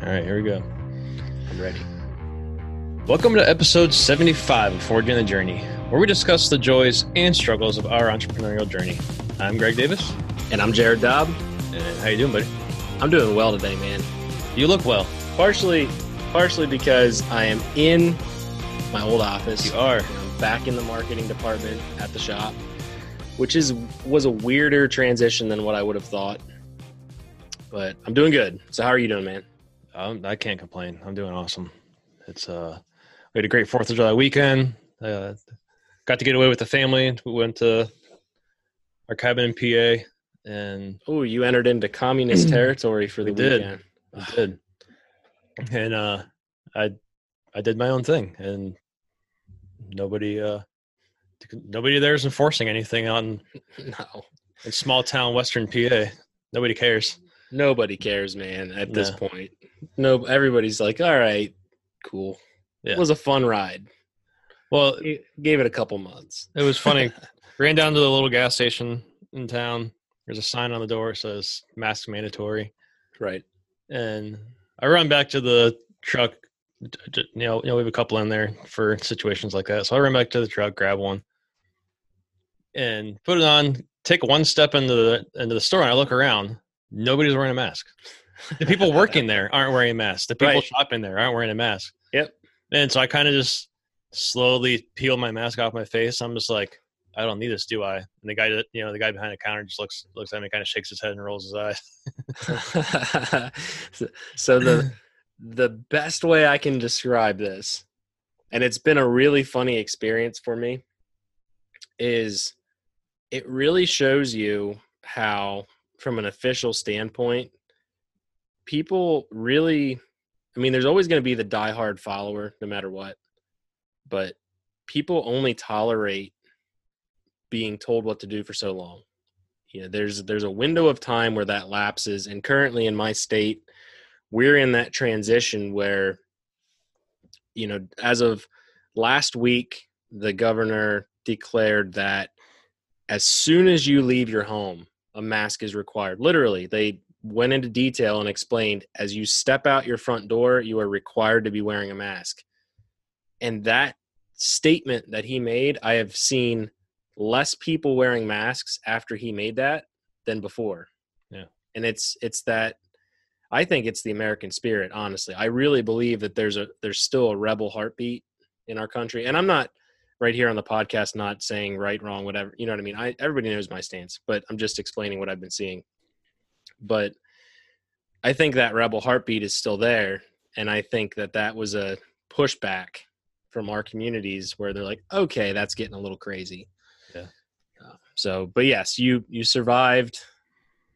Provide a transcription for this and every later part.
All right, here we go. I'm ready. Welcome to episode 75 of Forging the Journey, where we discuss the joys and struggles of our entrepreneurial journey. I'm Greg Davis. And I'm Jared Dobb. And how you doing, buddy? I'm doing well today, man. You look well. Partially, partially because I am in my old office. You are. I'm back in the marketing department at the shop, which is was a weirder transition than what I would have thought. But I'm doing good. So how are you doing, man? Um, I can't complain. I'm doing awesome. It's uh, we had a great Fourth of July weekend. Uh, got to get away with the family. We went to our cabin in PA, and Oh, you entered into communist territory for the We did. weekend. I did. And uh, I I did my own thing, and nobody uh, nobody there is enforcing anything on No, in small town Western PA. Nobody cares. nobody cares, man. At this No. point, no, everybody's like, "All right, cool." Yeah. It was a fun ride. Well, G- Gave it a couple months. it was funny. Ran down to the little gas station in town. There's a sign on the door that says "mask mandatory," Right. and I run back to the truck. You know, you know, we have a couple in there for situations like that. So I run back to the truck, grab one, and put it on. Take one step into the into the store, and I look around. Nobody's wearing a mask. The people working there aren't wearing a mask. The people Right. shopping there aren't wearing a mask. Yep. And so I kind of just slowly peel my mask off my face. I'm just like, I don't need this, do I? And the guy, that you know, the guy behind the counter just looks looks at me, kind of shakes his head and rolls his eyes. so the the best way I can describe this, and it's been a really funny experience for me, is it really shows you how, from an official standpoint, people really. I mean, there's always going to be the diehard follower, no matter what, but people only tolerate being told what to do for so long you know there's there's a window of time where that lapses and currently in my state we're in that transition where you know as of last week the governor declared that as soon as you leave your home a mask is required literally they went into detail and explained as you step out your front door you are required to be wearing a mask and that statement that he made i have seen less people wearing masks after he made that than before. Yeah. And it's it's that I think it's the American spirit, honestly. I really believe that there's a there's still a rebel heartbeat in our country. And I'm not right here on the podcast not saying right, wrong, whatever. You know what I mean? I everybody knows my stance, but I'm just explaining what I've been seeing. But I think that rebel heartbeat is still there and I think that that was a pushback from our communities where they're like, "Okay, that's getting a little crazy." Yeah. Uh, so, but yes, you you survived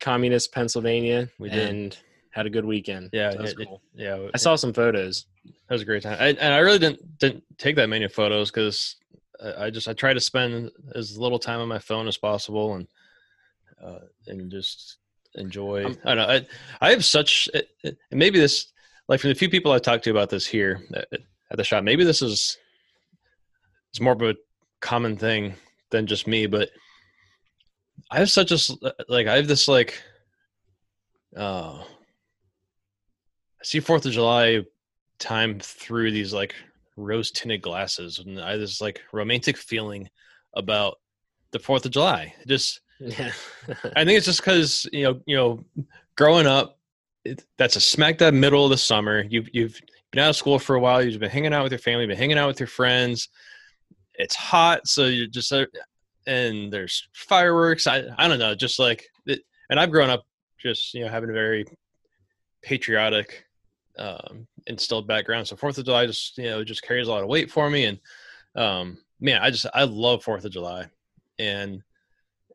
communist Pennsylvania and had a good weekend. Yeah, So it- it- cool. Yeah, I saw some photos. That was a great time, I, and I really didn't didn't take that many photos because I, I just I try to spend as little time on my phone as possible and uh, and just enjoy. Um, I don't know. I I have such it, it- and maybe this like from the few people I've talked to about this here at, at the shop. Maybe this is it's more of a common thing than just me, but I have such a like I have this like uh I see Fourth of July time through these like rose tinted glasses and I have this like romantic feeling about the Fourth of July. Just Yeah. I think it's just because you know you know growing up it, that's a smack dab middle of the summer. You've you've been out of school for a while. You've been hanging out with your family. Been hanging out with your friends. It's hot, so you're just uh, and there's fireworks. I I don't know, just like it, and I've grown up just you know having a very patriotic um, instilled background. So Fourth of July just you know just carries a lot of weight for me. And um, man, I just I love Fourth of July, and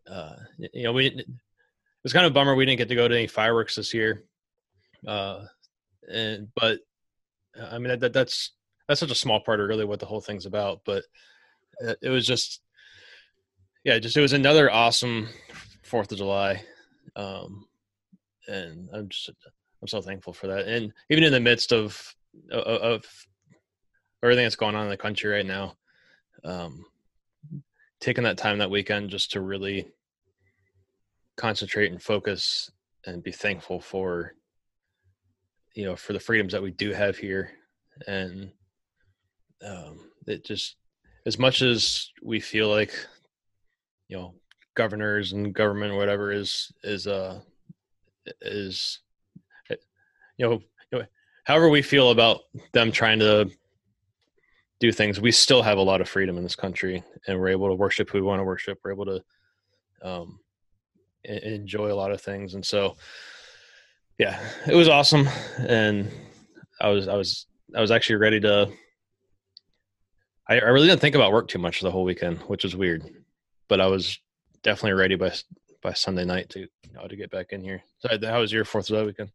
uh, you know we it was kind of a bummer we didn't get to go to any fireworks this year. Uh, and but I mean that, that that's that's such a small part of really what the whole thing's about. But uh, it was just yeah, just it was another awesome Fourth of July. Um, and I'm just I'm so thankful for that. And even in the midst of of, of everything that's going on in the country right now, um, taking that time that weekend just to really concentrate and focus and be thankful for you know for the freedoms that we do have here. And um it just as much as we feel like you know governors and government whatever is is uh is you know, you know however we feel about them trying to do things we still have a lot of freedom in this country and we're able to worship who we want to worship. We're able to um enjoy a lot of things. And so yeah it was awesome. And i was i was i was actually ready to I, I really didn't think about work too much the whole weekend which was weird but i was definitely ready by by sunday night to you know, to get back in here. So how was your fourth of july weekend?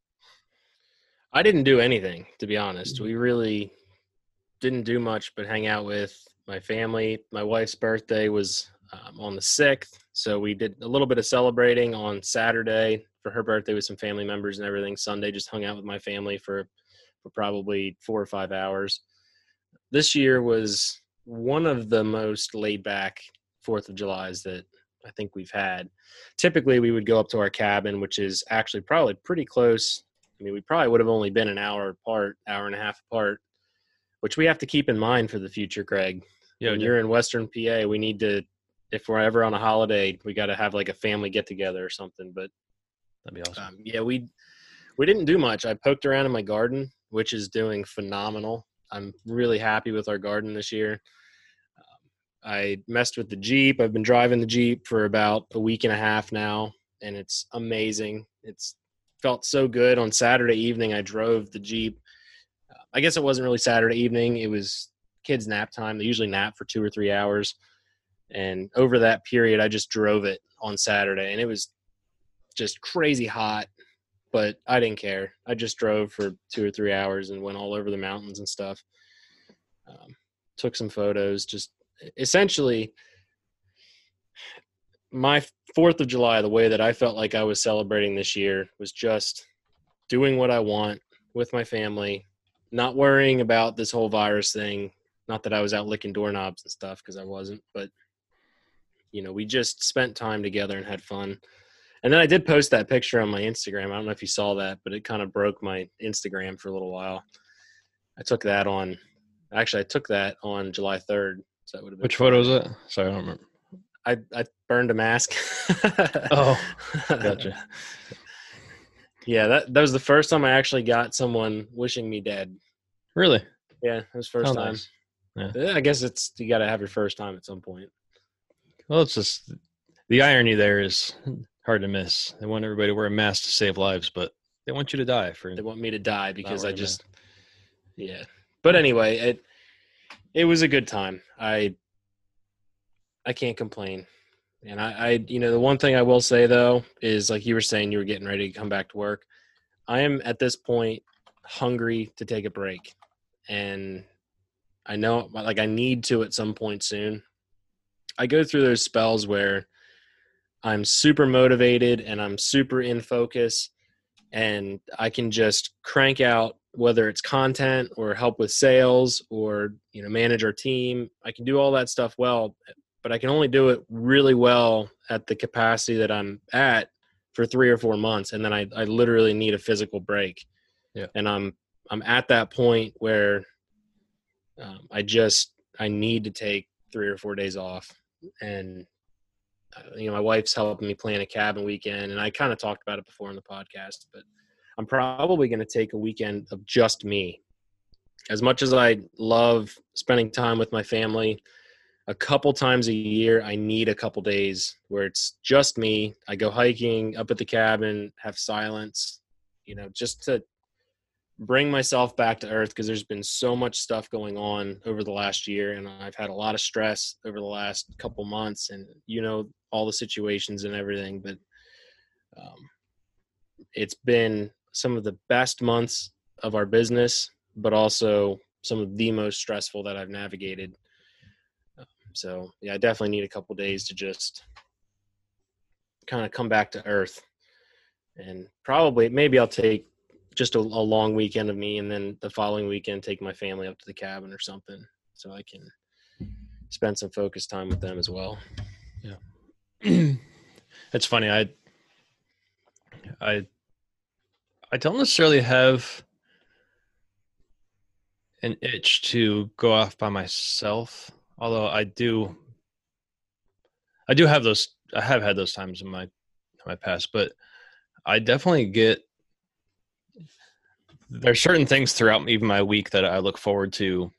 I didn't do anything to be honest. Mm-hmm. We really didn't do much but hang out with my family. My wife's birthday was um, on the 6th so we did a little bit of celebrating on saturday for her birthday with some family members and everything. Sunday just hung out with my family for for probably four or five hours. This year was one of the most laid back Fourth of July's that I think we've had. Typically, we would go up to our cabin, which is actually probably pretty close. I mean, we probably would have only been an hour apart, hour and a half apart, which we have to keep in mind for the future, Greg. Yeah, when yeah. you're in Western PA, we need to, if we're ever on a holiday, we got to have like a family get together or something. But That'd be awesome. Um, yeah, we we didn't do much. I poked around in my garden, which is doing phenomenal. I'm really happy with our garden this year. Um, I messed with the Jeep. I've been driving the Jeep for about a week and a half now, and it's amazing. It's felt so good. On Saturday evening, I drove the Jeep. Uh, I guess it wasn't really Saturday evening. It was kids' nap time. They usually nap for two or three hours. And over that period, I just drove it on Saturday, and it was just crazy hot, but I didn't care. I just drove for two or three hours and went all over the mountains and stuff. Um, took some photos. Just essentially, my Fourth of July, the way that I felt like I was celebrating this year was just doing what I want with my family, not worrying about this whole virus thing. Not that I was out licking doorknobs and stuff because I wasn't, but you know, we just spent time together and had fun. And then I did post that picture on my Instagram. I don't know if you saw that, but it kind of broke my Instagram for a little while. I took that on. Actually, I took that on July third. So that would have been which photo was it? Sorry, I don't remember. I I burned a mask. oh, gotcha. yeah, that that was the first time I actually got someone wishing me dead. Really? Yeah, it was first oh, time. Nice. Yeah. I guess it's you got to have your first time at some point. Well, it's just the irony there is hard to miss. They want everybody to wear a mask to save lives, but they want you to die for. They want me to die because I just, yeah. But anyway, it it was a good time. I I can't complain. And I, I, you know, the one thing I will say though is like you were saying, you were getting ready to come back to work. I am at this point hungry to take a break, and I know like I need to at some point soon. I go through those spells where I'm super motivated and I'm super in focus and I can just crank out whether it's content or help with sales or you know manage our team. I can do all that stuff well, but I can only do it really well at the capacity that I'm at for 3 or 4 months and then I I literally need a physical break. Yeah. And I'm I'm at that point where um, I just I need to take 3 or 4 days off and uh, you know, my wife's helping me plan a cabin weekend, and I kind of talked about it before in the podcast, but I'm probably going to take a weekend of just me. As much as I love spending time with my family, a couple times a year, I need a couple days where it's just me. I go hiking up at the cabin, have silence, you know, just to bring myself back to earth because there's been so much stuff going on over the last year and I've had a lot of stress over the last couple months and you know all the situations and everything but um, it's been some of the best months of our business but also some of the most stressful that I've navigated. Um, so yeah I definitely need a couple days to just kind of come back to earth and probably maybe I'll take just a, a, long weekend of me and then the following weekend take my family up to the cabin or something so i can spend some focused time with them as well yeah it's funny i i i don't necessarily have an itch to go off by myself. Although I do, I do have those. I have had those times in my in my past, but I definitely get. There's certain things throughout even my week that I look forward to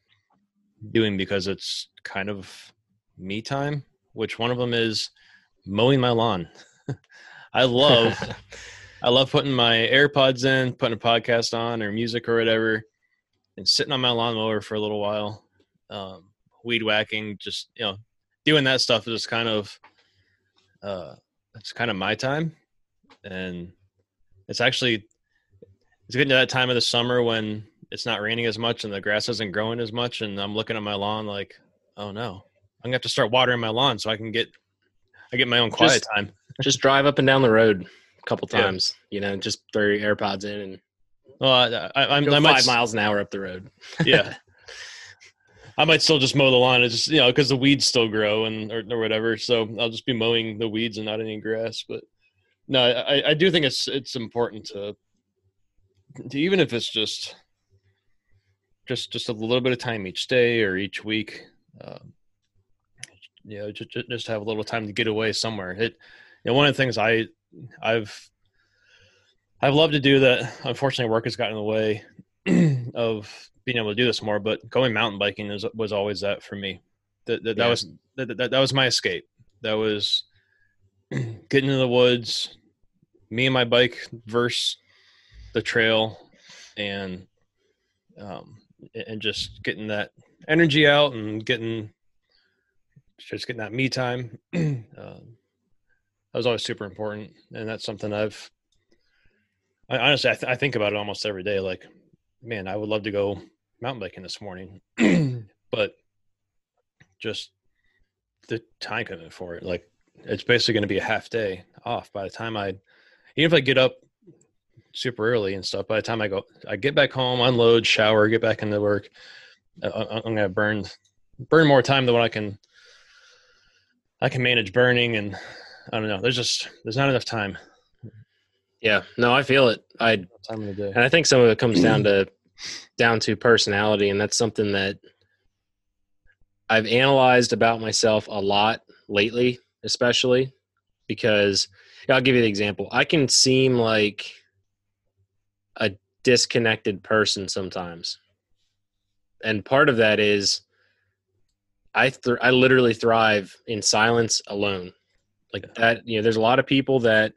doing because it's kind of me time. Which one of them is mowing my lawn. I love, I love putting my AirPods in, putting a podcast on or music or whatever, and sitting on my lawnmower for a little while, um, weed whacking, just you know, doing that stuff is kind of, uh, it's kind of my time, and it's actually, it's getting to that time of the summer when it's not raining as much and the grass isn't growing as much, and I'm looking at my lawn like, oh no, I'm gonna have to start watering my lawn so I can get, I get my own quiet Just- time. just drive up and down the road a couple Yeah. times. You know, just throw your AirPods in and Well, I, I, I'm, go I might, five miles an hour up the road. yeah. I might still just mow the lawn. It's just you know because the weeds still grow and or, or whatever. So I'll just be mowing the weeds and not any grass. But no, I, I do think it's it's important to even if it's just just just a little bit of time each day or each week. Um, you know, just just have a little time to get away somewhere. It you know one of the things I I've I've loved to do that. Unfortunately, work has gotten in the way of being able to do this more. But going mountain biking is, was always that for me. That that, that Yeah. was that, that that was my escape. That was getting into the woods, me and my bike versus the trail, and um and just getting that energy out and getting just getting that me time. um, that was always super important, and that's something I've. I, honestly, I, th- I think about it almost every day. Like, man, I would love to go mountain biking this morning, but just the time commitment for it. Like, it's basically going to be a half day off by the time I, even if I get up super early and stuff. By the time I go, I get back home, unload, shower, get back into work. I, I'm gonna burn burn more time than what I can I can manage burning, and I don't know. There's just there's not enough time Yeah, no, I feel it. I time in the day. and I think some of it comes down to down to personality, and that's something that I've analyzed about myself a lot lately, especially because I'll give you the example. I can seem like disconnected person sometimes, and part of that is I thr I literally thrive in silence alone. Like that, you know, there's a lot of people that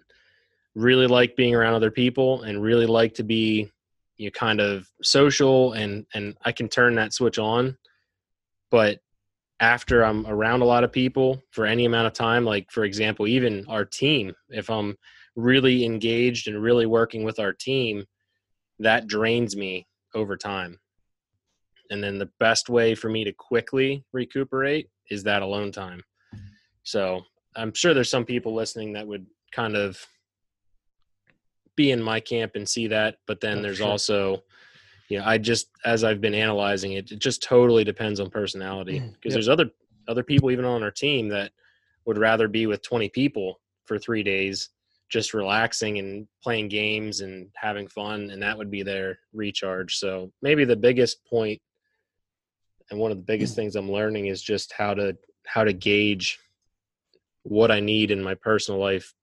really like being around other people and really like to be you know, kind of social and and I can turn that switch on. But after I'm around a lot of people for any amount of time, like for example, even our team, if I'm really engaged and really working with our team, that drains me over time. And then the best way for me to quickly recuperate is that alone time. So I'm sure there's some people listening that would kind of be in my camp and see that, but then there's also, you know, I just as I've been analyzing it, it just totally depends on personality mm, because Yep. there's other other people even on our team that would rather be with 20 people for three days, just relaxing and playing games and having fun, and that would be their recharge. So maybe the biggest point and one of the biggest Mm. things I'm learning is just how to how to gauge what I need in my personal life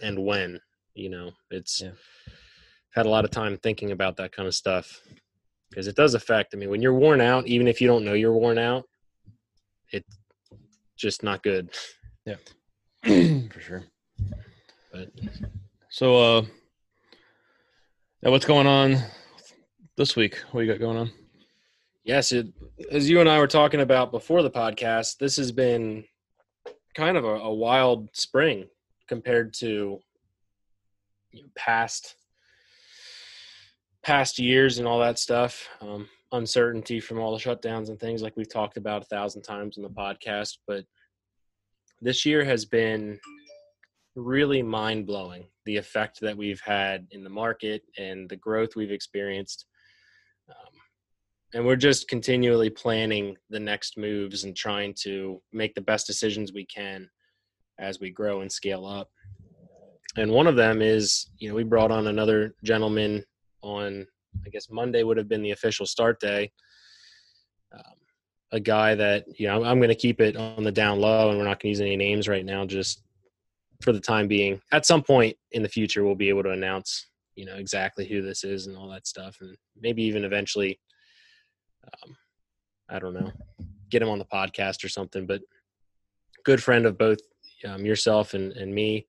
and when. You know, it's Yeah. had a lot of time thinking about that kind of stuff because it does affect. I mean, when you're worn out, even if you don't know you're worn out, it's just not good. Yeah. For sure. But So, uh, now what's going on this week? What you got going on? yes, it, as you and I were talking about before the podcast, this has been kind of a, a wild spring compared to you know, past past years and all that stuff. Um, uncertainty from all the shutdowns and things like we've talked about a thousand times in the podcast, but this year has been really mind blowing. The effect that we've had in the market and the growth we've experienced. Um, and we're just continually planning the next moves and trying to make the best decisions we can as we grow and scale up. And one of them is, you know, we brought on another gentleman on, I guess Monday would have been the official start day. um, a guy that you know I'm going to keep it on the down low, and we're not going to use any names right now, just for the time being. At some point in the future, we'll be able to announce you know exactly who this is and all that stuff, and maybe even eventually, um, I don't know, get him on the podcast or something. But good friend of both um, yourself and and me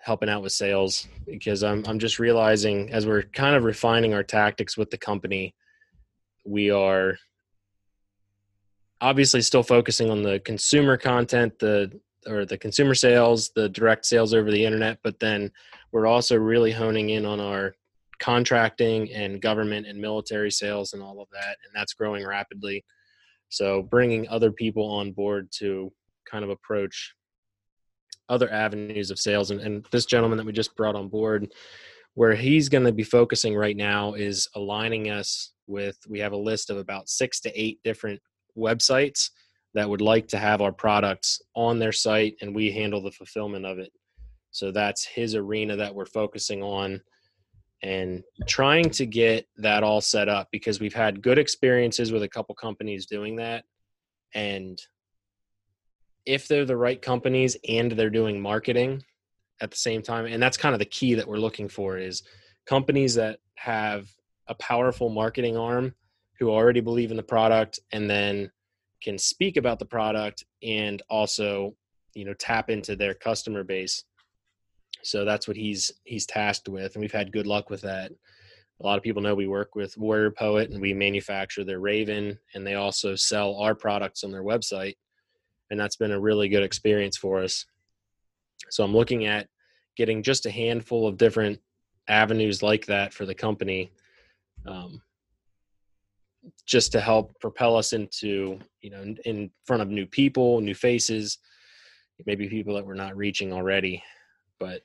helping out with sales because I'm I'm just realizing as we're kind of refining our tactics with the company, we are obviously still focusing on the consumer content, the or the consumer sales, the direct sales over the internet, but then we're also really honing in on our contracting and government and military sales and all of that, and that's growing rapidly. So bringing other people on board to kind of approach other avenues of sales, and, and this gentleman that we just brought on board, where he's going to be focusing right now is aligning us with. We have a list of about six to eight different websites that would like to have our products on their site and we handle the fulfillment of it. So that's his arena that we're focusing on and trying to get that all set up because we've had good experiences with a couple companies doing that. And if they're the right companies and they're doing marketing at the same time, and that's kind of the key that we're looking for is companies that have a powerful marketing arm who already believe in the product and then can speak about the product and also you know tap into their customer base. So that's what he's he's tasked with and we've had good luck with that. A lot of people know we work with warrior poet and we manufacture their raven and they also sell our products on their website and that's been a really good experience for us. So i'm looking at getting just a handful of different avenues like that for the company. Um, just to help propel us into you know in, in front of new people new faces maybe people that we're not reaching already. But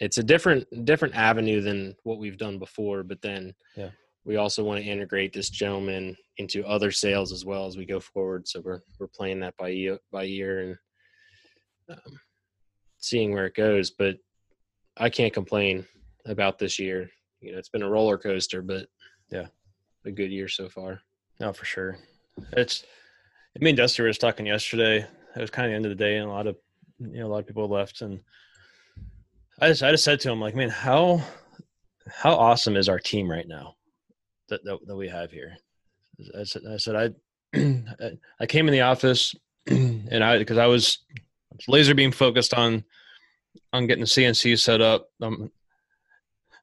it's a different different avenue than what we've done before but then yeah. we also want to integrate this gentleman into other sales as well as we go forward. So we're we're playing that by year by year and um, seeing where it goes. But i can't complain about this year. You know it's been a roller coaster but yeah a good year so far. No, for sure. It's. I mean, Dusty was talking yesterday. It was kind of the end of the day, and a lot of you know a lot of people left, and I just I just said to him like, man, how how awesome is our team right now that that, that we have here? I said I said I I came in the office and I because I was laser beam focused on on getting the CNC set up. Um,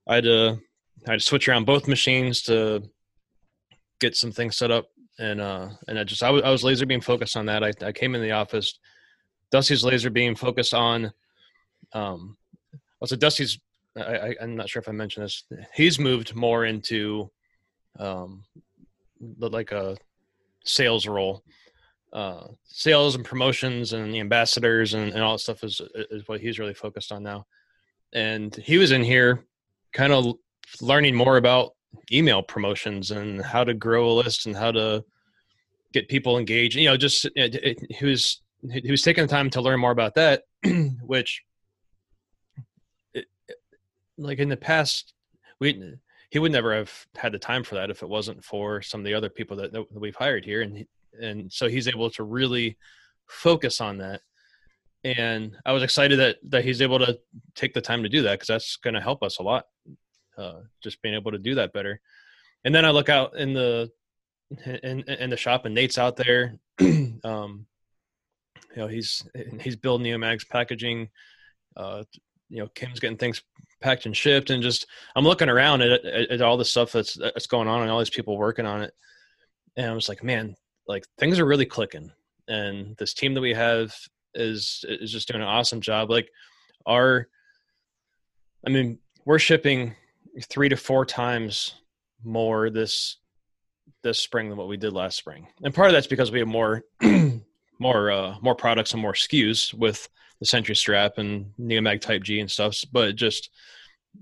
I had to I had to switch around both machines to get some things set up and uh and I just I was, I was laser beam focused on that. I, I came in the office. Dusty's laser beam focused on um also Dusty's I, I I'm not sure if I mentioned this. He's moved more into um like a sales role. Uh sales and promotions and the ambassadors and, and all that stuff is is what he's really focused on now. And he was in here kind of learning more about email promotions and how to grow a list and how to get people engaged. You know, just uh, it, it, was he was taking the time to learn more about that, which, it, like in the past, we he would never have had the time for that if it wasn't for some of the other people that, that we've hired here, and and so he's able to really focus on that. And I was excited that that he's able to take the time to do that because that's going to help us a lot uh, just being able to do that better. And then I look out in the in in the shop, and Nate's out there. um, you know, he's he's building Neomags packaging. Uh, you know, Kim's getting things packed and shipped, and just I'm looking around at, at, at all the stuff that's that's going on, and all these people working on it. And I was like, man, like things are really clicking, and this team that we have is is just doing an awesome job. Like our, I mean, we're shipping three to four times more this this spring than what we did last spring. And part of that's because we have more more uh, more products and more SKUs with the Century Strap and Neomag Type G and stuff. But just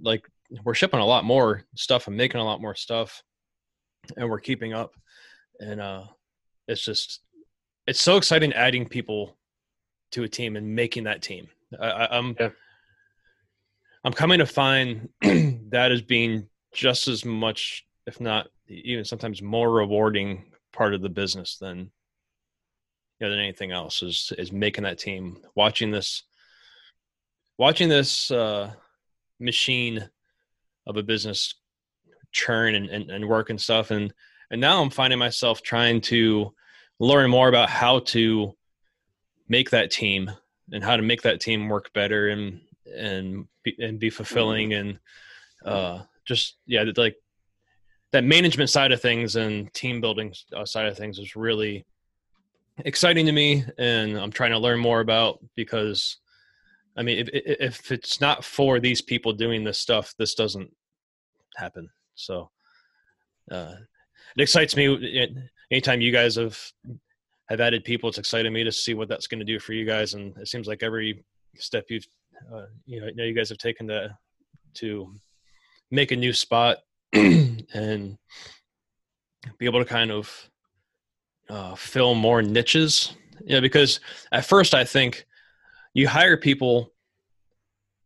like we're shipping a lot more stuff and making a lot more stuff, and we're keeping up. And uh, it's just it's so exciting adding people to a team and making that team. I, am yeah. I'm coming to find that as being just as much, if not even sometimes more rewarding part of the business than you know than anything else is is making that team. Watching this watching this uh machine of a business churn and, and, and work and stuff. And and now i'm finding myself trying to learn more about how to make that team and how to make that team work better. And and be, and be fulfilling and uh just yeah like that management side of things and team building uh, side of things is really exciting to me and i'm trying to learn more about because i mean if, if it's not for these people doing this stuff this doesn't happen. So uh, it excites me anytime you guys have have added people it's exciting me to see what that's going to do for you guys and it seems like every step you've uh, you know know you guys have taken to to make a new spot and be able to kind of uh, fill more niches. Yeah, because at first I think you hire people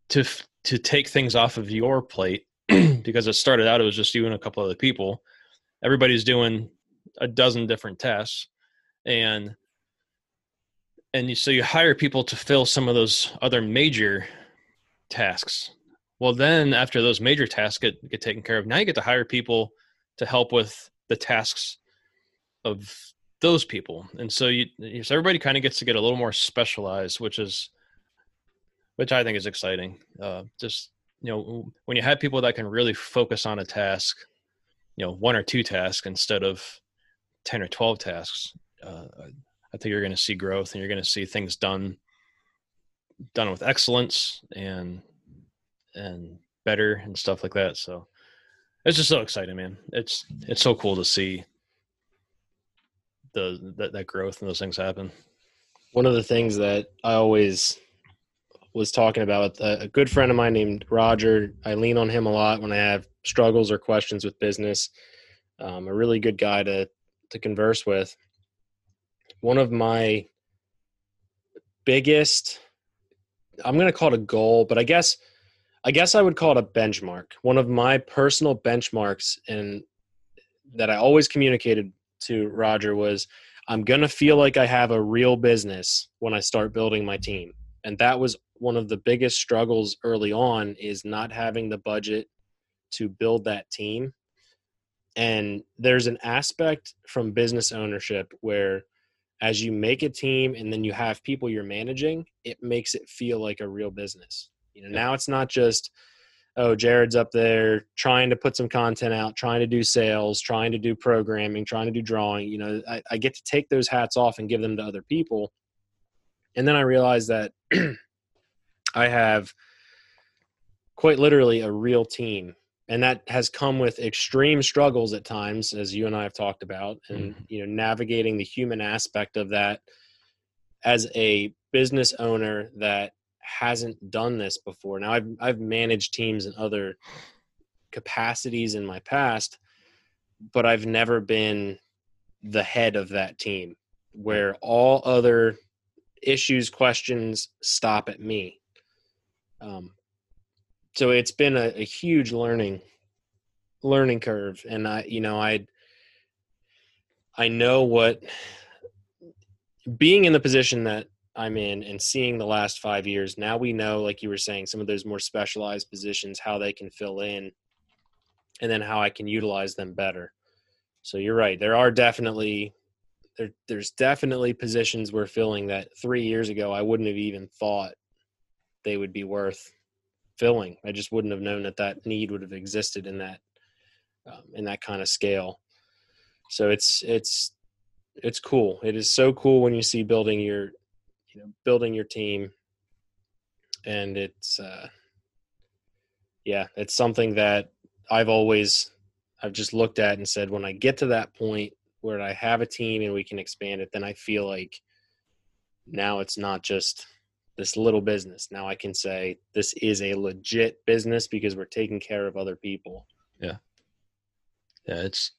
to to take things off of your plate because it started out it was just you and a couple other people. Everybody's doing a dozen different tasks, and and so you hire people to fill some of those other major tasks well, then after those major tasks get, get taken care of, now you get to hire people to help with the tasks of those people. And so you, so everybody kind of gets to get a little more specialized, which is, which I think is exciting. Uh, just, you know, when you have people that can really focus on a task, you know, one or two tasks instead of 10 or 12 tasks, uh, I think you're going to see growth and you're going to see things done, done with excellence and and better and stuff like that. So it's just so exciting, man. It's it's so cool to see the that, that growth and those things happen. One of the things that I always was talking about a good friend of mine named Roger. I lean on him a lot when I have struggles or questions with business. Um, a really good guy to to converse with. One of my biggest, I'm going to call it a goal, but I guess I guess I would call it a benchmark. One of my personal benchmarks and that I always communicated to Roger was I'm going to feel like I have a real business when I start building my team. And that was one of the biggest struggles early on is not having the budget to build that team. And there's an aspect from business ownership where as you make a team and then you have people you're managing, it makes it feel like a real business. You know, now it's not just oh, Jared's up there trying to put some content out, trying to do sales, trying to do programming, trying to do drawing. You know, I, I get to take those hats off and give them to other people. And then I realized that I have quite literally a real team. And that has come with extreme struggles at times, as you and I have talked about, and mm-hmm. you know, navigating the human aspect of that as a business owner that hasn't done this before. Now I've I've managed teams in other capacities in my past, but I've never been the head of that team where all other issues, questions stop at me. Um, so it's been a, a huge learning learning curve, and I, you know, I I know what being in the position that I'm in and seeing the last five years, now we know, like you were saying, some of those more specialized positions, how they can fill in, and then how I can utilize them better. So you're right. There are definitely there, there's definitely positions we're filling that three years ago I wouldn't have even thought they would be worth filling. I just wouldn't have known that that need would have existed in that um, in that kind of scale. So it's it's it's cool. It is so cool when you see building your you know building your team and it's uh yeah it's something that i've always i've just looked at and said when i get to that point where i have a team and we can expand it then i feel like now it's not just this little business now i can say this is a legit business because we're taking care of other people yeah yeah it's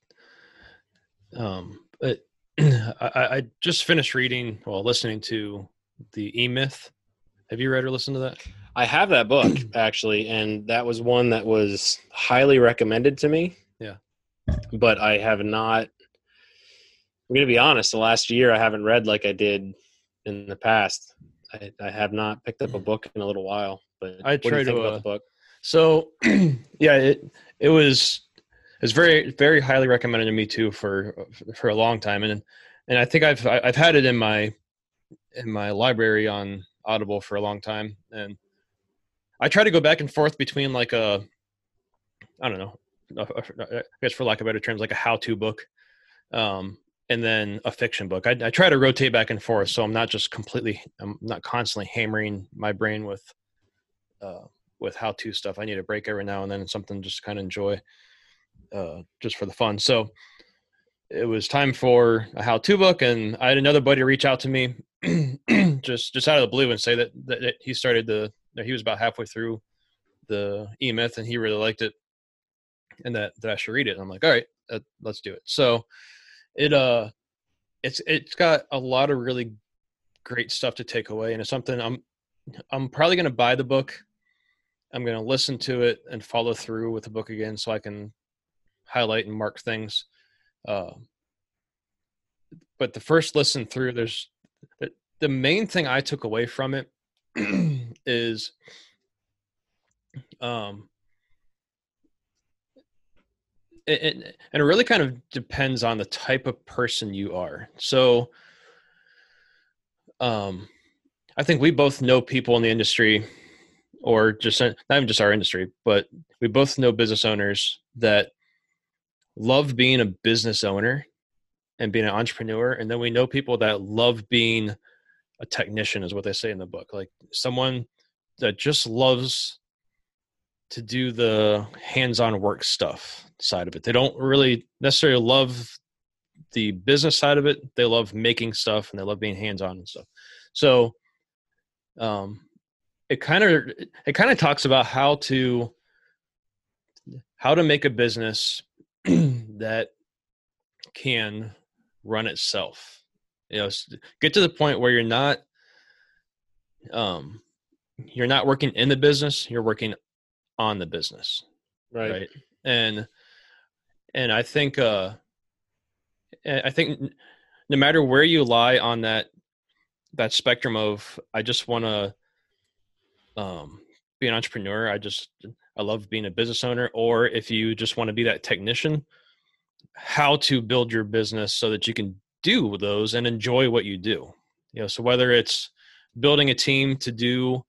um I, I just finished reading well listening to the E Myth. Have you read or listened to that? I have that book actually, and that was one that was highly recommended to me. Yeah, but I have not. I'm gonna be honest. The last year, I haven't read like I did in the past. I, I have not picked up a book in a little while. But I try to, uh, the book? So yeah, it it was it's very very highly recommended to me too for for a long time, and and I think I've I've had it in my in my library on Audible for a long time, and I try to go back and forth between like a I don't know, I guess for lack of better terms, like a how-to book, um, and then a fiction book. I, I try to rotate back and forth, so I'm not just completely, I'm not constantly hammering my brain with, uh, with how-to stuff. I need a break every now and then, and something just kind of enjoy, uh, just for the fun. So it was time for a how-to book, and I had another buddy reach out to me, just just out of the blue, and say that that he started the, that he was about halfway through the E Myth, and he really liked it and that that I should read it. And I'm like, all right, uh, let's do it. So it uh, it's it's got a lot of really great stuff to take away, and it's something I'm I'm probably going to buy the book. I'm going to listen to it and follow through with the book again, so I can highlight and mark things. Uh, but the first listen through, there's the, main thing I took away from it is um and it really kind of depends on the type of person you are. So, um, I think we both know people in the industry, or just not even just our industry, but we both know business owners that love being a business owner and being an entrepreneur, and then we know people that love being a technician, is what they say in the book, like someone that just loves to do the hands-on work stuff side of it. They don't really necessarily love the business side of it. They love making stuff and they love being hands-on and stuff. So um it kind of it kind of talks about how to how to make a business that can run itself. You know, get to the point where you're not um you're not working in the business, you're working on the business. Right. right? And and I think uh, I think no matter where you lie on that that spectrum of I just want to um, be an entrepreneur, I just I love being a business owner, or if you just want to be that technician, how to build your business so that you can do those and enjoy what you do. You know, so whether it's building a team to do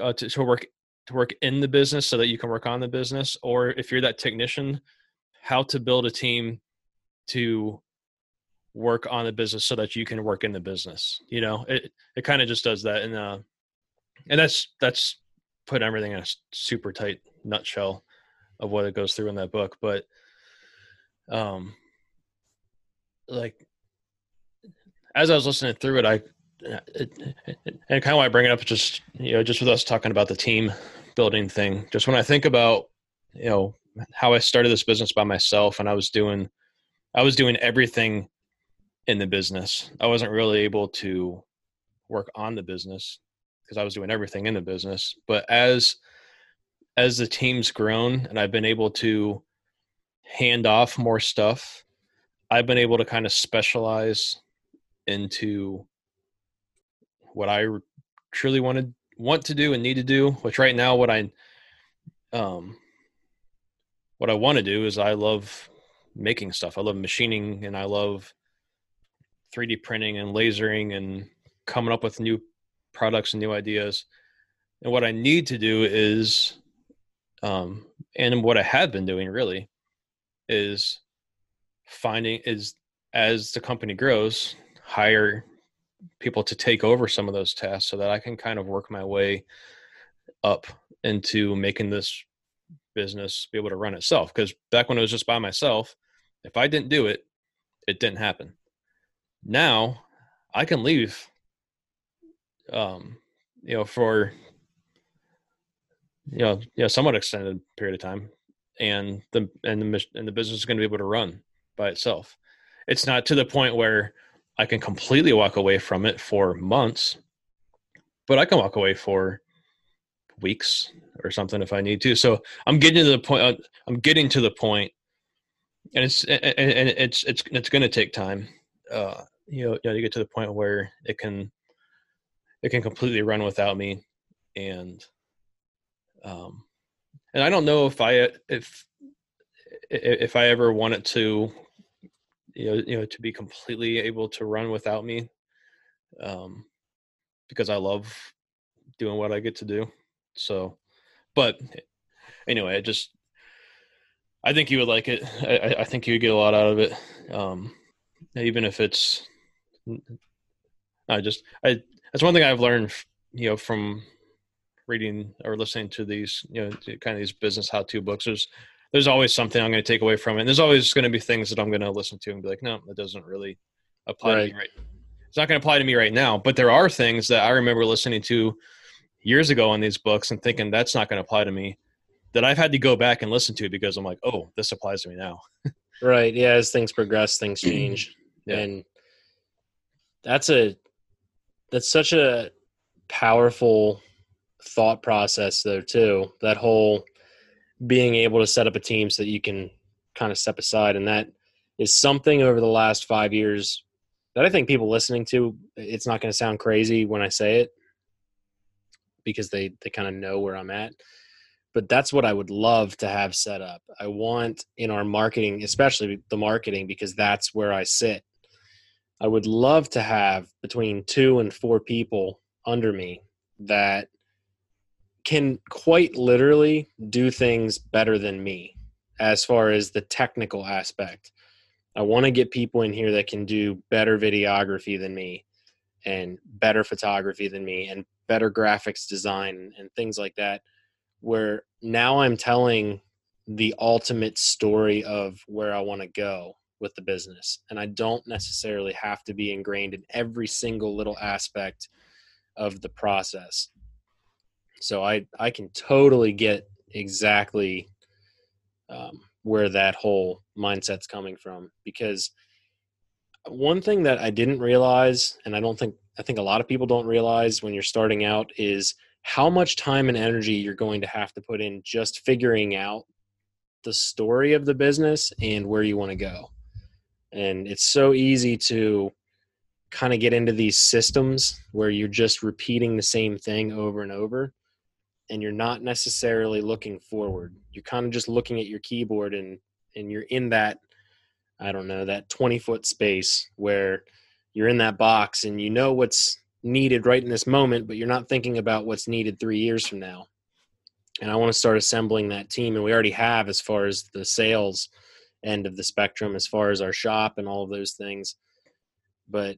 uh, to, to work to work in the business so that you can work on the business, or if you're that technician how to build a team to work on the business so that you can work in the business you know? It it kind of just does that and uh and that's that's put everything in a super tight nutshell of what it goes through in that book but um like as i was listening through it i and kind of why i bring it up just you know just with us talking about the team building thing just when i think about you know how I started this business by myself and I was doing I was doing everything in the business. I wasn't really able to work on the business because I was doing everything in the business. But as as the team's grown and I've been able to hand off more stuff, I've been able to kind of specialize into what I truly wanted want to do and need to do, which right now what I um what I want to do is I love making stuff. I love machining and I love 3D printing and lasering and coming up with new products and new ideas. And what I need to do is, um, and what I have been doing really is finding is as the company grows, hire people to take over some of those tasks so that I can kind of work my way up into making this business be able to run itself. Because back when it was just by myself, if I didn't do it, it didn't happen. Now I can leave, um, you know, for you know, you know, somewhat extended period of time, and the and the and the business is going to be able to run by itself. It's not to the point where I can completely walk away from it for months, but I can walk away for weeks or something if I need to. So I'm getting to the point. Uh, I'm getting to the point, and it's and it's it's it's going to take time. uh, you know, you know, you get to the point where it can it can completely run without me, and um, and I don't know if I if if I ever want it to, you know, you know, to be completely able to run without me, um, because I love doing what I get to do. So, but anyway, I just I think you would like it. I, I think you would get a lot out of it, um, even if it's. I just I that's one thing I've learned, you know, from reading or listening to these, you know, kind of these business how-to books. There's there's always something I'm going to take away from it. And there's always going to be things that I'm going to listen to and be like, no, that doesn't really apply right. to me right. It's not going to apply to me right now. But there are things that I remember listening to years ago on these books and thinking that's not going to apply to me that I've had to go back and listen to because I'm like, oh, this applies to me now. right. Yeah. As things progress, things change. yeah. And that's a, that's such a powerful thought process though too. That whole being able to set up a team so that you can kind of step aside. And that is something over the last five years that I think people listening to, it's not going to sound crazy when I say it because they, they kind of know where I'm at but that's what I would love to have set up. I want in our marketing, especially the marketing, because that's where I sit. I would love to have between two and four people under me that can quite literally do things better than me as far as the technical aspect. I want to get people in here that can do better videography than me and better photography than me and better graphics design and things like that where now I'm telling the ultimate story of where I want to go with the business. And I don't necessarily have to be ingrained in every single little aspect of the process. So I, I can totally get exactly um, where that whole mindset's coming from because one thing that I didn't realize, and I don't think, I think a lot of people don't realize when you're starting out is – how much time and energy you're going to have to put in just figuring out the story of the business and where you want to go. And it's so easy to kind of get into these systems where you're just repeating the same thing over and over and you're not necessarily looking forward. You're kind of just looking at your keyboard and and you're in that I don't know, that 20 foot space where you're in that box and you know what's needed right in this moment, but you're not thinking about what's needed three years from now. And I want to start assembling that team, and we already have as far as the sales end of the spectrum, as far as our shop and all of those things. But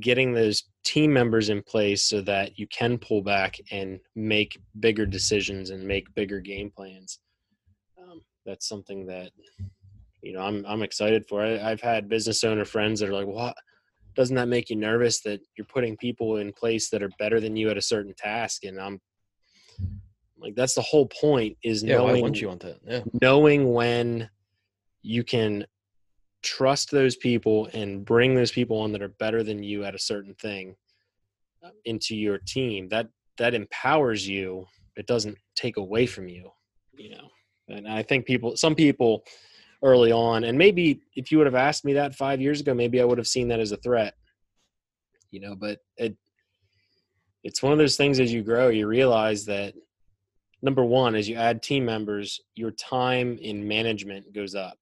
getting those team members in place so that you can pull back and make bigger decisions and make bigger game plans. Um, that's something that you know I'm I'm excited for. I, have had business owner friends that are like, "What? Doesn't that make you nervous that you're putting people in place that are better than you at a certain task? And i'm like that's the whole point is yeah, knowing why you want that? Yeah. knowing when you can trust those people and bring those people on that are better than you at a certain thing uh, into your team that that empowers you. It doesn't take away from you you know? And i think people some people early on. And maybe if you would have asked me that five years ago, maybe I would have seen that as a threat. You know, but it it's one of those things as you grow, you realize that number one, as you add team members, your time in management goes up.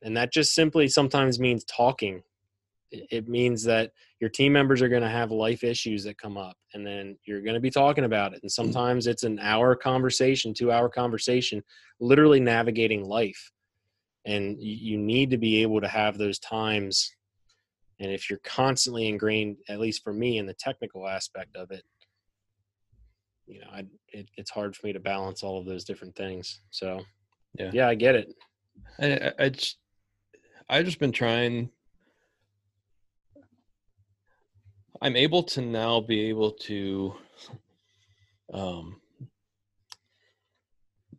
And that just simply sometimes means talking. It means that your team members are going to have life issues that come up, and then you're going to be talking about it. And sometimes it's an hour conversation, two hour conversation, literally navigating life and you need to be able to have those times. And if you're constantly ingrained at least for me in the technical aspect of it you know I, it, it's hard for me to balance all of those different things. So yeah. yeah i get it. I, I just i've just been trying. I'm able to now be able to um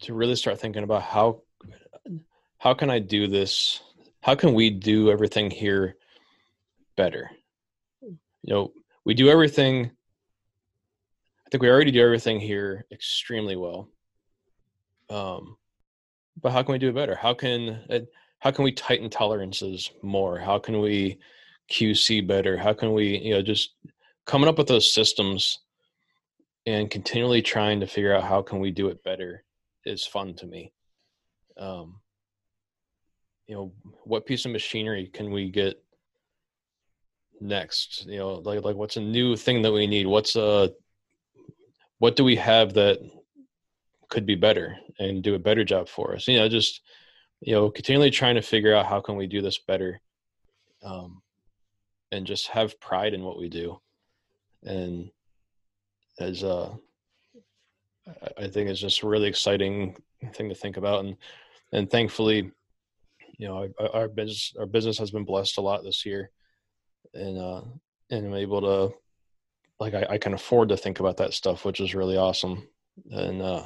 to really start thinking about how how can I do this? How can we do everything here better? You know, we do everything. I think we already do everything here extremely well. Um, but how can we do it better? How can it, how can we tighten tolerances more? How can we QC better? How can we, you know, just coming up with those systems and continually trying to figure out how can we do it better is fun to me. Um, you know, what piece of machinery can we get next? You know, like like what's a new thing that we need? What's a what do we have that could be better and do a better job for us? You know, just you know, continually trying to figure out how can we do this better, um, and just have pride in what we do, and as uh, I think it's just a really exciting thing to think about, and and thankfully, you know, our, our business our business has been blessed a lot this year, and uh, and I'm able to like I, I can afford to think about that stuff, which is really awesome. And uh,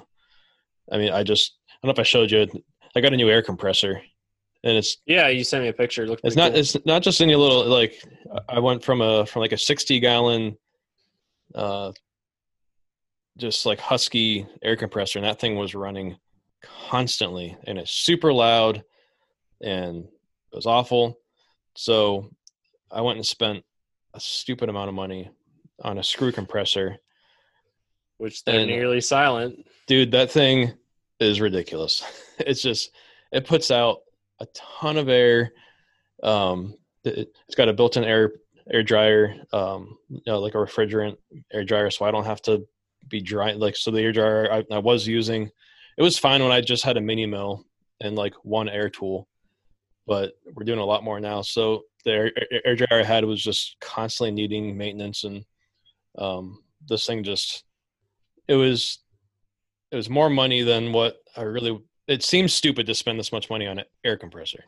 I mean, I just I don't know if I showed you. I got a new air compressor, and it's yeah. You sent me a picture. It it's not cool. it's not just any little like I went from a from like a sixty gallon, uh, just like husky air compressor, and that thing was running constantly, and it's super loud, and it was awful. So I went and spent a stupid amount of money on a screw compressor. Which they're And- nearly silent. Dude, that thing is ridiculous. It's just it puts out a ton of air. Um, it, it's got a built-in air air dryer, um, you know, like a refrigerant air dryer, so I don't have to be dry. Like so, the air dryer I, I was using, it was fine when I just had a mini mill and like one air tool, but we're doing a lot more now. So the air, air, dryer I had was just constantly needing maintenance, and um, this thing just it was it was more money than what I really. It seems stupid to spend this much money on an air compressor.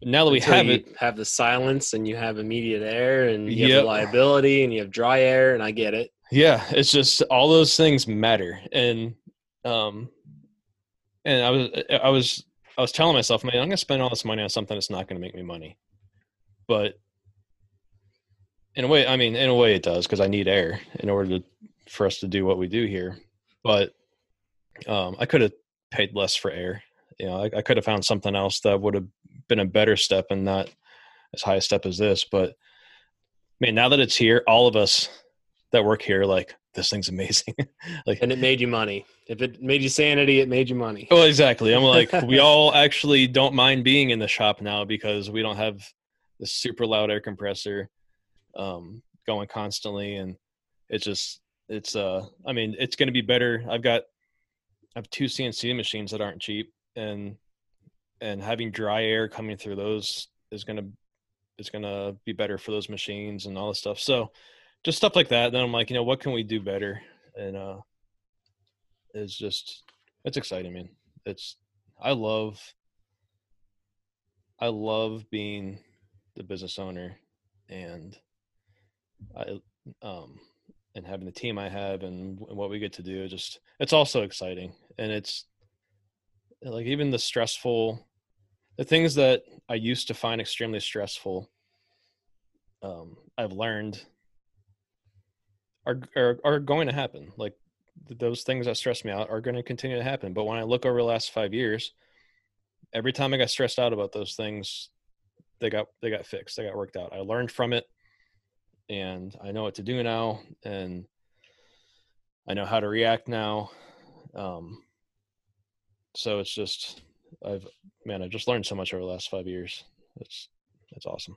But now that we Until have it, have the silence and you have immediate air and you have Yep. reliability and you have dry air and I get it. yeah, it's just all those things matter, and um, and I was I was I was telling myself, man, I'm gonna spend all this money on something that's not gonna make me money, but in a way, I mean, in a way, it does because I need air in order to for us to do what we do here. But um, I could have paid less for air. You know, I, I could have found something else that would have been a better step and not as high a step as this. But man, now that it's here, all of us that work here, like this thing's amazing. like, And it made you money. If it made you sanity, it made you money. well, exactly. I'm like, we all actually don't mind being in the shop now because we don't have the super loud air compressor um, going constantly, and it's just, it's, uh, I mean, it's going to be better. I've got, I have two CNC machines that aren't cheap, and and having dry air coming through those is going to is going to be better for those machines and all this stuff. So, just stuff like that. Then I'm like, you know, what can we do better? And uh, it's just, it's exciting, man. It's, I love, I love being the business owner, and I, um, and having the team I have and, and what we get to do. Just, it's also exciting, and it's like even the stressful, the things that I used to find extremely stressful. Um, I've learned are, are are going to happen. Like th- those things that stress me out are going to continue to happen. But when I look over the last five years, every time I got stressed out about those things, they got they got fixed. They got worked out. I learned from it, and I know what to do now, and I know how to react now. Um, so it's just I've man, I just learned so much over the last five years. It's it's awesome.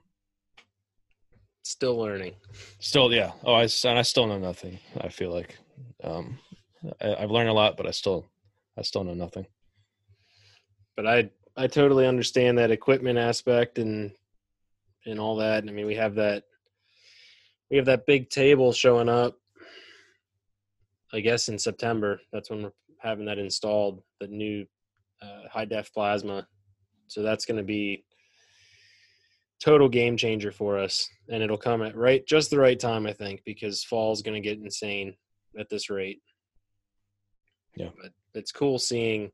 Still learning. Still, yeah. Oh, I and I still know nothing. I feel like um, I, I've learned a lot, but I still I still know nothing. But I I totally understand that equipment aspect and and all that. I mean, we have that we have that big table showing up. I guess in September. That's when we're having that installed. The new uh, high def plasma. So that's going to be total game changer for us, and it'll come at right just the right time, I think, because fall's going to get insane at this rate. Yeah. but it's cool seeing.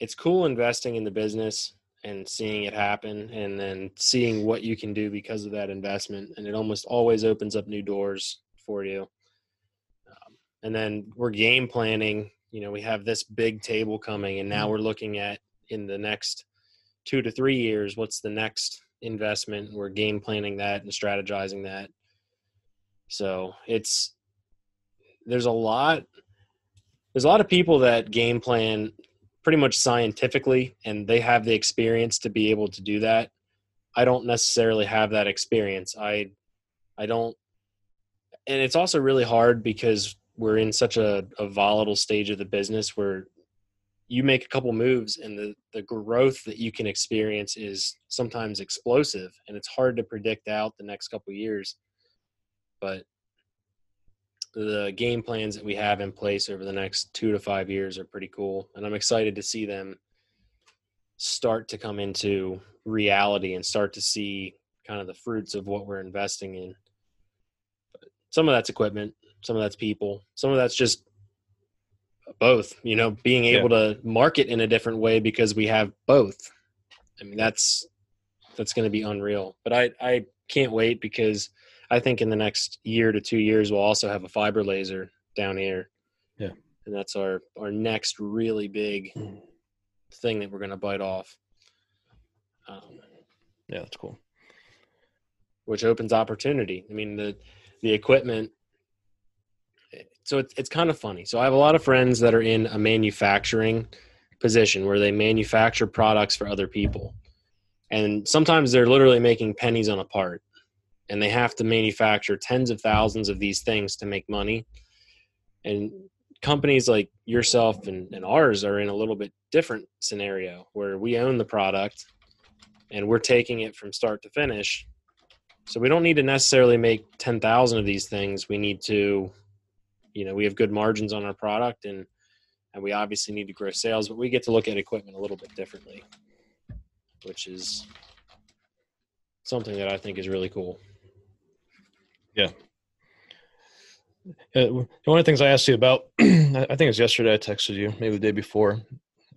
It's cool investing in the business and seeing it happen, and then seeing what you can do because of that investment, and it almost always opens up new doors for you. Um, and then we're game planning. You know, we have this big table coming, and now we're looking at in the next two to three years what's the next investment. We're game planning that and strategizing that. So it's there's a lot there's a lot of people that game plan pretty much scientifically and they have the experience to be able to do that. I don't necessarily have that experience. I I don't and it's also really hard because we're in such a, a volatile stage of the business where you make a couple moves and the, the growth that you can experience is sometimes explosive and it's hard to predict out the next couple years but the game plans that we have in place over the next two to five years are pretty cool and i'm excited to see them start to come into reality and start to see kind of the fruits of what we're investing in. But some of that's equipment some of that's people some of that's just both you know being able yeah. to market in a different way because we have both. I mean that's that's going to be unreal. But i i can't wait because i think in the next year to two years we'll also have a fiber laser down here. Yeah. And that's our our next really big thing that we're going to bite off. Um, yeah that's cool. which opens opportunity. I mean the the equipment so it's it's kind of funny. So I have a lot of friends that are in a manufacturing position where they manufacture products for other people. And sometimes they're literally making pennies on a part. And they have to manufacture tens of thousands of these things to make money. And companies like yourself and, and ours are in a little bit different scenario where we own the product and we're taking it from start to finish. So we don't need to necessarily make 10,000 of these things. We need to you know we have good margins on our product and and we obviously need to grow sales but we get to look at equipment a little bit differently which is something that i think is really cool. Yeah. Uh, one of the things i asked you about i think it was yesterday i texted you maybe the day before.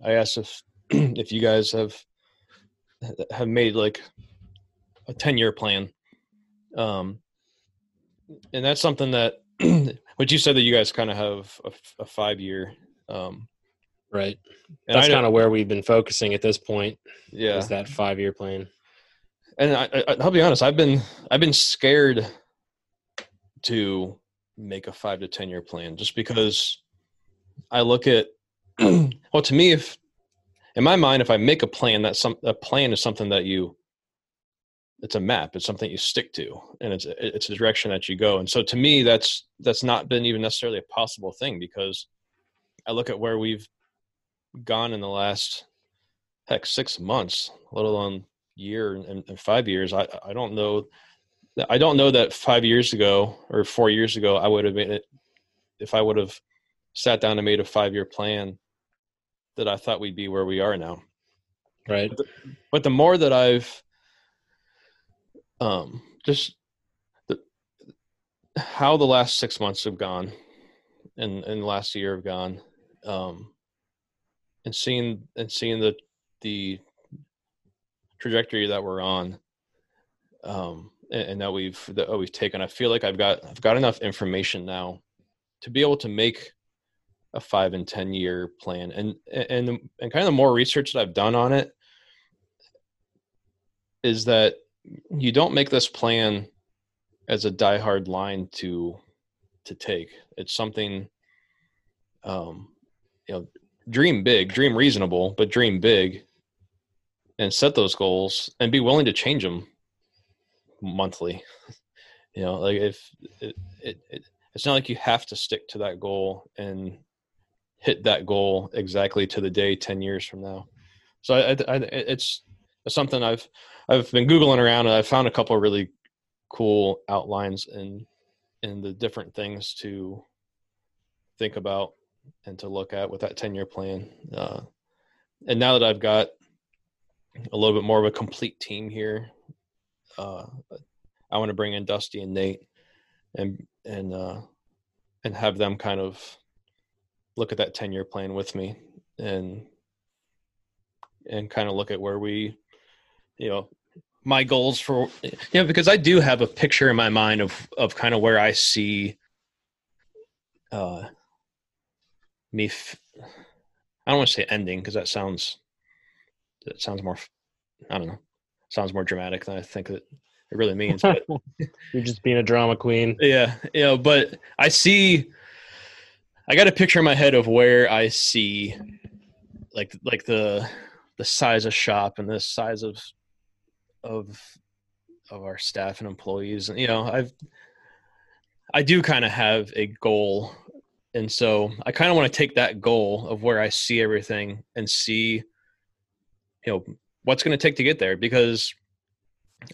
I asked if if you guys have have made like a 10 year plan. Um and that's something that but you said that you guys kind of have a, a five year um, right. that's kind of where we've been focusing at this point yeah. is that five year plan. And I, I, i'll be honest i've been i've been scared to make a five to ten year plan just because i look at well to me if in my mind if i make a plan that some a plan is something that you it's a map it's something you stick to and it's it's a direction that you go and so to me that's that's not been even necessarily a possible thing because i look at where we've gone in the last heck six months let alone year and, and five years i i don't know i don't know that five years ago or four years ago i would have made it if i would have sat down and made a five year plan that i thought we'd be where we are now. Right. But the, but the more that i've um, just the, how the last six months have gone and, and the last year have gone um, and seeing and seeing the the trajectory that we're on um, and, and, that we've that we've taken i feel like i've got i've got enough information now to be able to make a five and ten year plan. And and and kind of the more research that i've done on it is that you don't make this plan as a diehard line to to take. It's something um you know dream big, dream reasonable, but dream big and set those goals and be willing to change them monthly. you know, like if it, it, it it's not like you have to stick to that goal and hit that goal exactly to the day 10 years from now. So I, I, it's something I've I've been googling around and I found a couple really cool outlines and and the different things to think about and to look at with that 10 year plan. Uh, and now that I've got a little bit more of a complete team here, uh, I want to bring in Dusty and Nate and, and, uh, and have them kind of look at that 10 year plan with me and, and kind of look at where we you know my goals for you know because I do have a picture in my mind of of kind of where I see uh me f- I don't want to say ending because that sounds that sounds more I don't know sounds more dramatic than I think it, it really means. But You're just being a drama queen. yeah, you know, but I see. I got a picture in my head of where I see, like like the the size of shop and the size of of of our staff and employees, and you know, I've I do kind of have a goal, and so I kind of want to take that goal of where I see everything and see, you know, what's going to take to get there. Because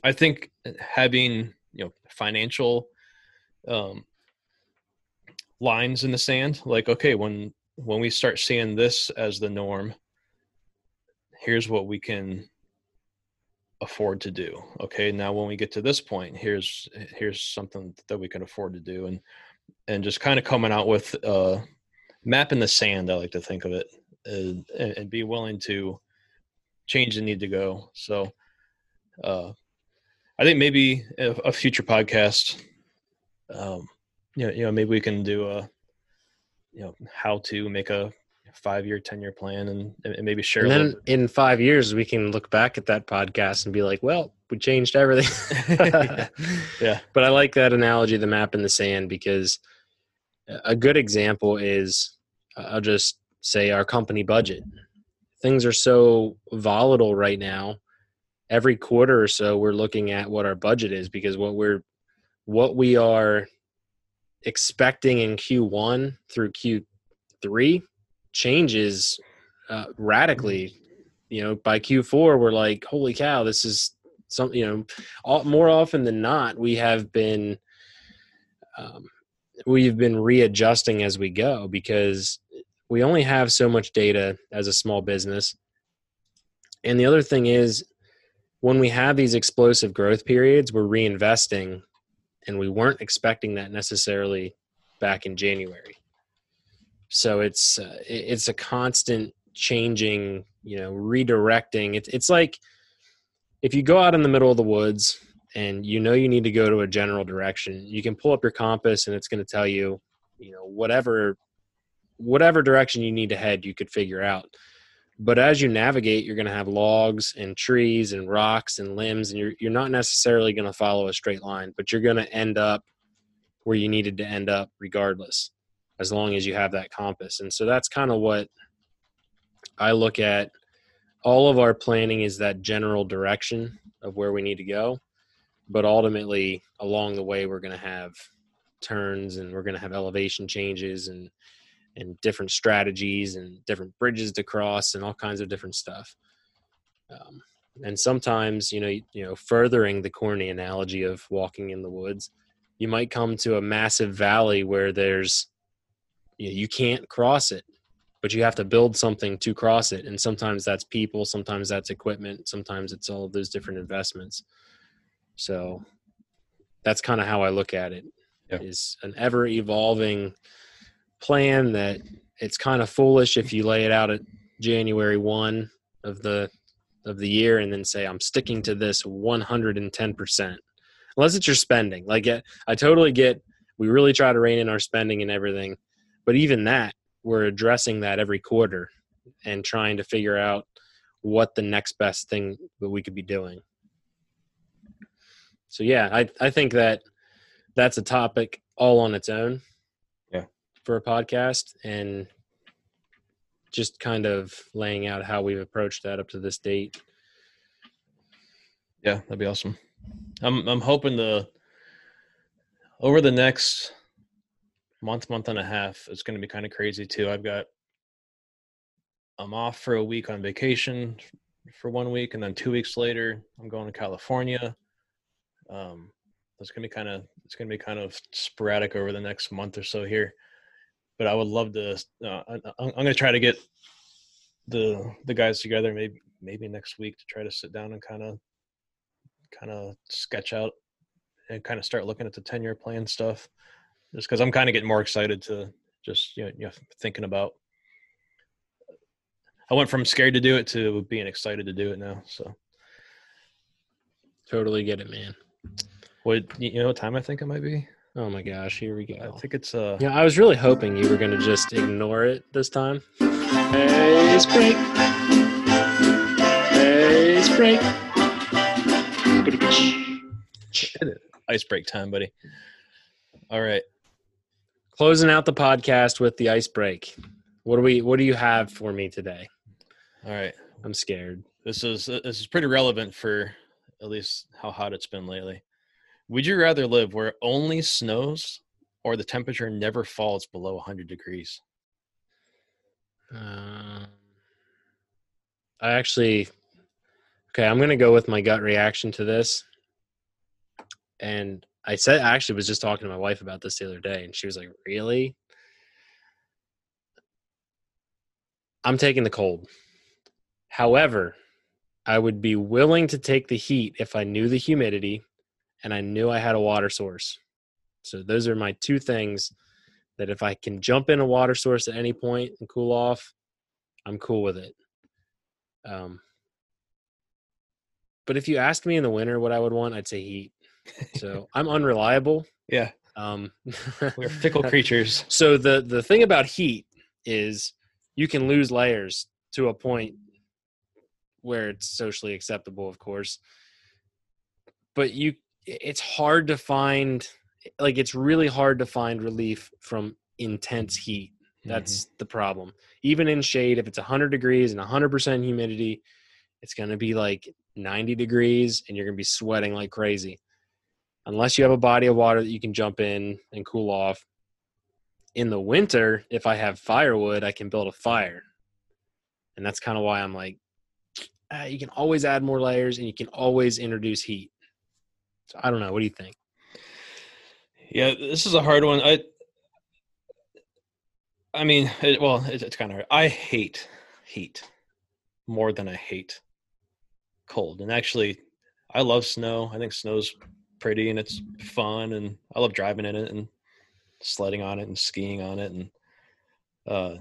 I think having you know financial um, lines in the sand, like okay, when when we start seeing this as the norm, here's what we can afford to do. Okay, now when we get to this point, here's here's something that we can afford to do, and and just kind of coming out with uh, map in the sand. I like to think of it, and, and be willing to change the need to go. So. Uh, I think maybe a, a future podcast, um, you know, you know, maybe we can do a, you know, how to make a five year, ten year plan, and, and maybe share. And then in five years, we can look back at that podcast and be like, "Well, we changed everything." Yeah. Yeah. But I like that analogy, the map in the sand, because a good example is I'll just say our company budget. Things are so volatile right now. Every quarter or so, we're looking at what our budget is because what we're what we are expecting in Q1 through Q3 changes uh, radically. You know, by Q4, we're like, holy cow, this is some. You know, all, more often than not, we have been um, we've been readjusting as we go because we only have so much data as a small business. And the other thing is, when we have these explosive growth periods, we're reinvesting, and we weren't expecting that necessarily back in January. So it's uh, it's a constant changing, you know, redirecting. It's it's like if you go out in the middle of the woods and you know you need to go to a general direction, you can pull up your compass and it's going to tell you, you know, whatever whatever direction you need to head, you could figure out. But as you navigate, you're going to have logs and trees and rocks and limbs, and you're you're not necessarily going to follow a straight line, but you're going to end up where you needed to end up regardless, as long as you have that compass. And so that's kind of what I look at. All of our planning is that general direction of where we need to go, but ultimately along the way we're going to have turns and we're going to have elevation changes and and different strategies and different bridges to cross and all kinds of different stuff. Um, and sometimes, you know, you know, furthering the corny analogy of walking in the woods, you might come to a massive valley where there's, you, can't cross it, but you have to build something to cross it. And sometimes that's people, sometimes that's equipment, sometimes it's all of those different investments. So that's kind of how I look at it. Yeah. Is an ever evolving plan that it's kind of foolish if you lay it out at January 1 of the of the year and then say I'm sticking to this 110%. Unless it's your spending. Like I I totally get we really try to rein in our spending and everything. But even that we're addressing that every quarter and trying to figure out what the next best thing that we could be doing. So yeah, I I think that that's a topic all on its own. Yeah. For a podcast and just kind of laying out how we've approached that up to this date. Yeah, that'd be awesome. I'm I'm hoping to over the next month, month and a half, it's gonna be kind of crazy too. I've got I'm off for a week on vacation for one week, and then two weeks later, I'm going to California. Um, it's gonna be kind of it's gonna be kind of sporadic over the next month or so here. But I would love to. Uh, I, I'm I'm gonna try to get the the guys together maybe maybe next week to try to sit down and kind of kind of sketch out and kind of start looking at the 10 year plan stuff just because i'm kind of getting more excited to just you know, you know thinking about i went from scared to do it to being excited to do it now so Totally get it, man. what you know what time i think it might be Oh my gosh, here we go. i think it's uh Yeah, I was really hoping you were going to just ignore it this time. Hey, Spring. Hey, Spring. ice break time, buddy. All right. Closing out the podcast with the ice break. What do we? What do you have for me today? All right. I'm scared. This is this is pretty relevant for at least how hot it's been lately. Would you rather live where only snows or the temperature never falls below 100 degrees? Um, I actually, okay, I'm gonna go with my gut reaction to this. And I said, I actually was just talking to my wife about this the other day, and she was like, "Really?" I'm taking the cold. However, I would be willing to take the heat if I knew the humidity and I knew I had a water source. So those are my two things that if I can jump in a water source at any point and cool off, I'm cool with it. Um, but if you asked me in the winter what I would want, I'd say heat. So I'm unreliable. Yeah, Um, we're fickle creatures. so the the thing about heat is you can lose layers to a point where it's socially acceptable, of course. But you it's hard to find like it's really hard to find relief from intense heat. That's the problem. Even in shade, if it's 100 degrees and 100% humidity, it's going to be like 90 degrees and you're going to be sweating like crazy. Unless you have a body of water that you can jump in and cool off. In the winter, if I have firewood, I can build a fire. And that's kind of why I'm like, uh, you can always add more layers and you can always introduce heat. So I don't know. What do you think? Yeah, this is a hard one. I, I mean, it, well, it, it's kind of hard. I hate heat more than I hate cold. And actually, I love snow. I think snow's pretty and it's fun, and I love driving in it and sledding on it and skiing on it. And, uh,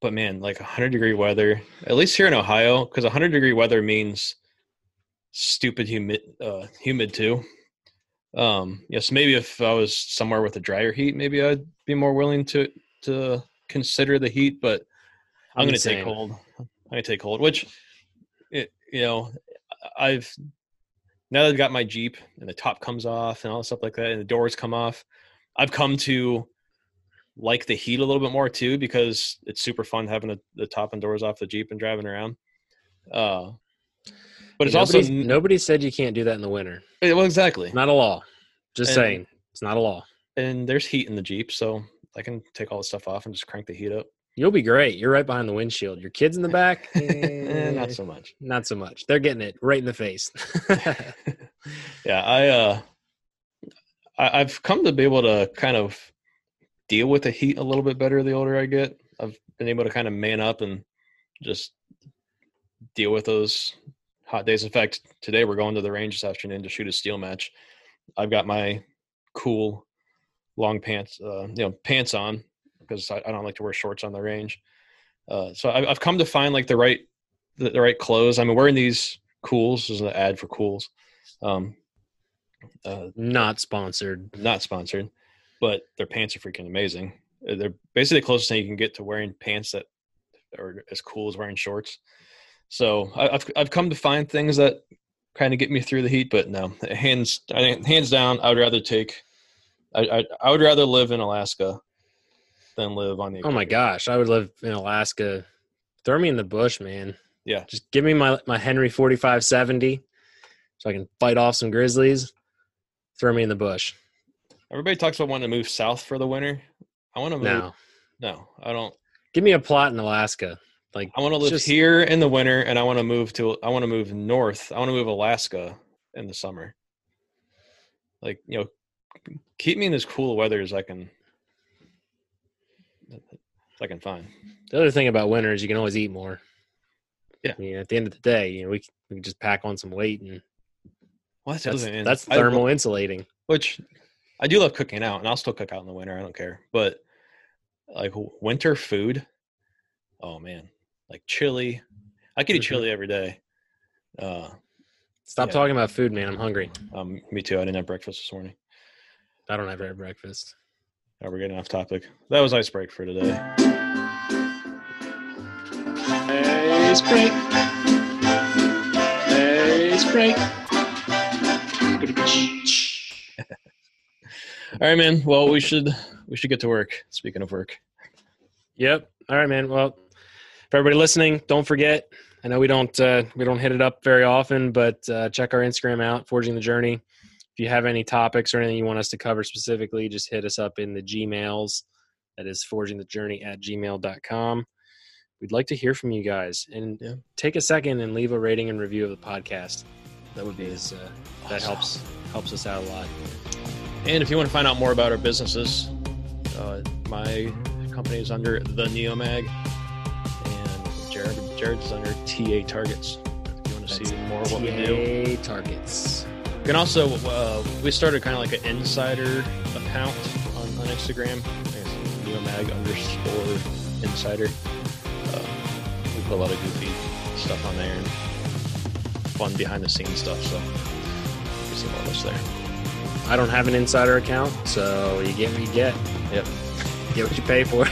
but man, like 100 degree weather, at least here in Ohio, because 100 degree weather means stupid humid, uh, humid too. Um, yes, maybe if I was somewhere with a drier heat, maybe I'd be more willing to to consider the heat. But I'm, I'm going the to take cold. I'm going to take cold, which, it, you know, I've now that I've got my Jeep and the top comes off and all the stuff like that, and the doors come off. I've come to like the heat a little bit more too because it's super fun having the, the top and doors off the Jeep and driving around. Uh, but it's also nobody said you can't do that in the winter. Eh, well exactly Not a law. Just And- saying, it's not a law. and there's heat in the Jeep, so I can take all the stuff off and just crank the heat up. You'll be great. You're right behind the windshield. Your kids in the back, Eh, not so much. not so much. They're getting it right in the face. yeah, I uh, I, I've come to be able to kind of deal with the heat a little bit better the older I get. I've been able to kind of man up and just deal with those hot days. In fact, today we're going to the range this afternoon to shoot a steel match. I've got my cool long pants, uh, you know, pants on because I, I don't like to wear shorts on the range. Uh, so I, I've come to find like the right, the, the right clothes. I'm wearing these Kuhls. This is an ad for Kuhls. Um, uh, not sponsored. not sponsored, but their pants are freaking amazing. Uh, They're basically the closest thing you can get to wearing pants that are as cool as wearing shorts. So I, I've I've come to find things that kind of get me through the heat, but no, hands I hands down, I would rather take. I, I I would rather live in Alaska than live on the. Oh my gosh, I would live in Alaska. Throw me in the bush, man. Yeah. Just give me my my Henry 4570 so I can fight off some grizzlies. Throw me in the bush. Everybody talks about wanting to move south for the winter. I want to move. No. No, I don't. Give me a plot in Alaska. Like I want to live just- here in the winter, and I want to move to. I want to move north. I want to move Alaska in the summer. Like you know, keep me in as cool weather as I can. As I can find. the other thing about winter is you can always eat more. Yeah. I mean, at the end of the day, you know, we can, we can just pack on some weight and Well, that's, that's, thing, that's thermal insulating. which I do love cooking out, and I'll still cook out in the winter. I don't care. But like winter food, oh man, like chili. I could eat Mhm. chili every day. Uh, Stop Yeah. talking about food, man. I'm hungry. um, me too. I didn't have breakfast this morning. I don't ever have breakfast. Oh, we're getting off topic. That was ice break for today. Ice break. Ice break. All right, man. Well, we should we should get to work. Speaking of work, Yep. All right, man. Well, for everybody listening, don't forget. I know we don't uh, we don't hit it up very often, but uh, check our Instagram out, Forging the Journey. If you have any topics or anything you want us to cover specifically, just hit us up in the Gmails. That is forgingthejourney at gmail.com. We'd like to hear from you guys and Yeah. take a second and leave a rating and review of the podcast. that would be Is uh, that helps helps us out a lot. And if you want to find out more about our businesses, uh, my company is under the Neomag, and Jared Jared's under TA Targets. If you want to see more of what we do, TA targets. You can also uh, we started kind of like an insider account on, on Instagram. It's Neomag underscore insider. Uh, we put a lot of goofy stuff on there and fun behind the scenes stuff. So you see more of us there. I don't have an insider account, so you get what you get. Yep. Get what you pay for.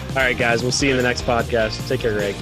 All right, guys. We'll see you in the next podcast. Take care, Greg.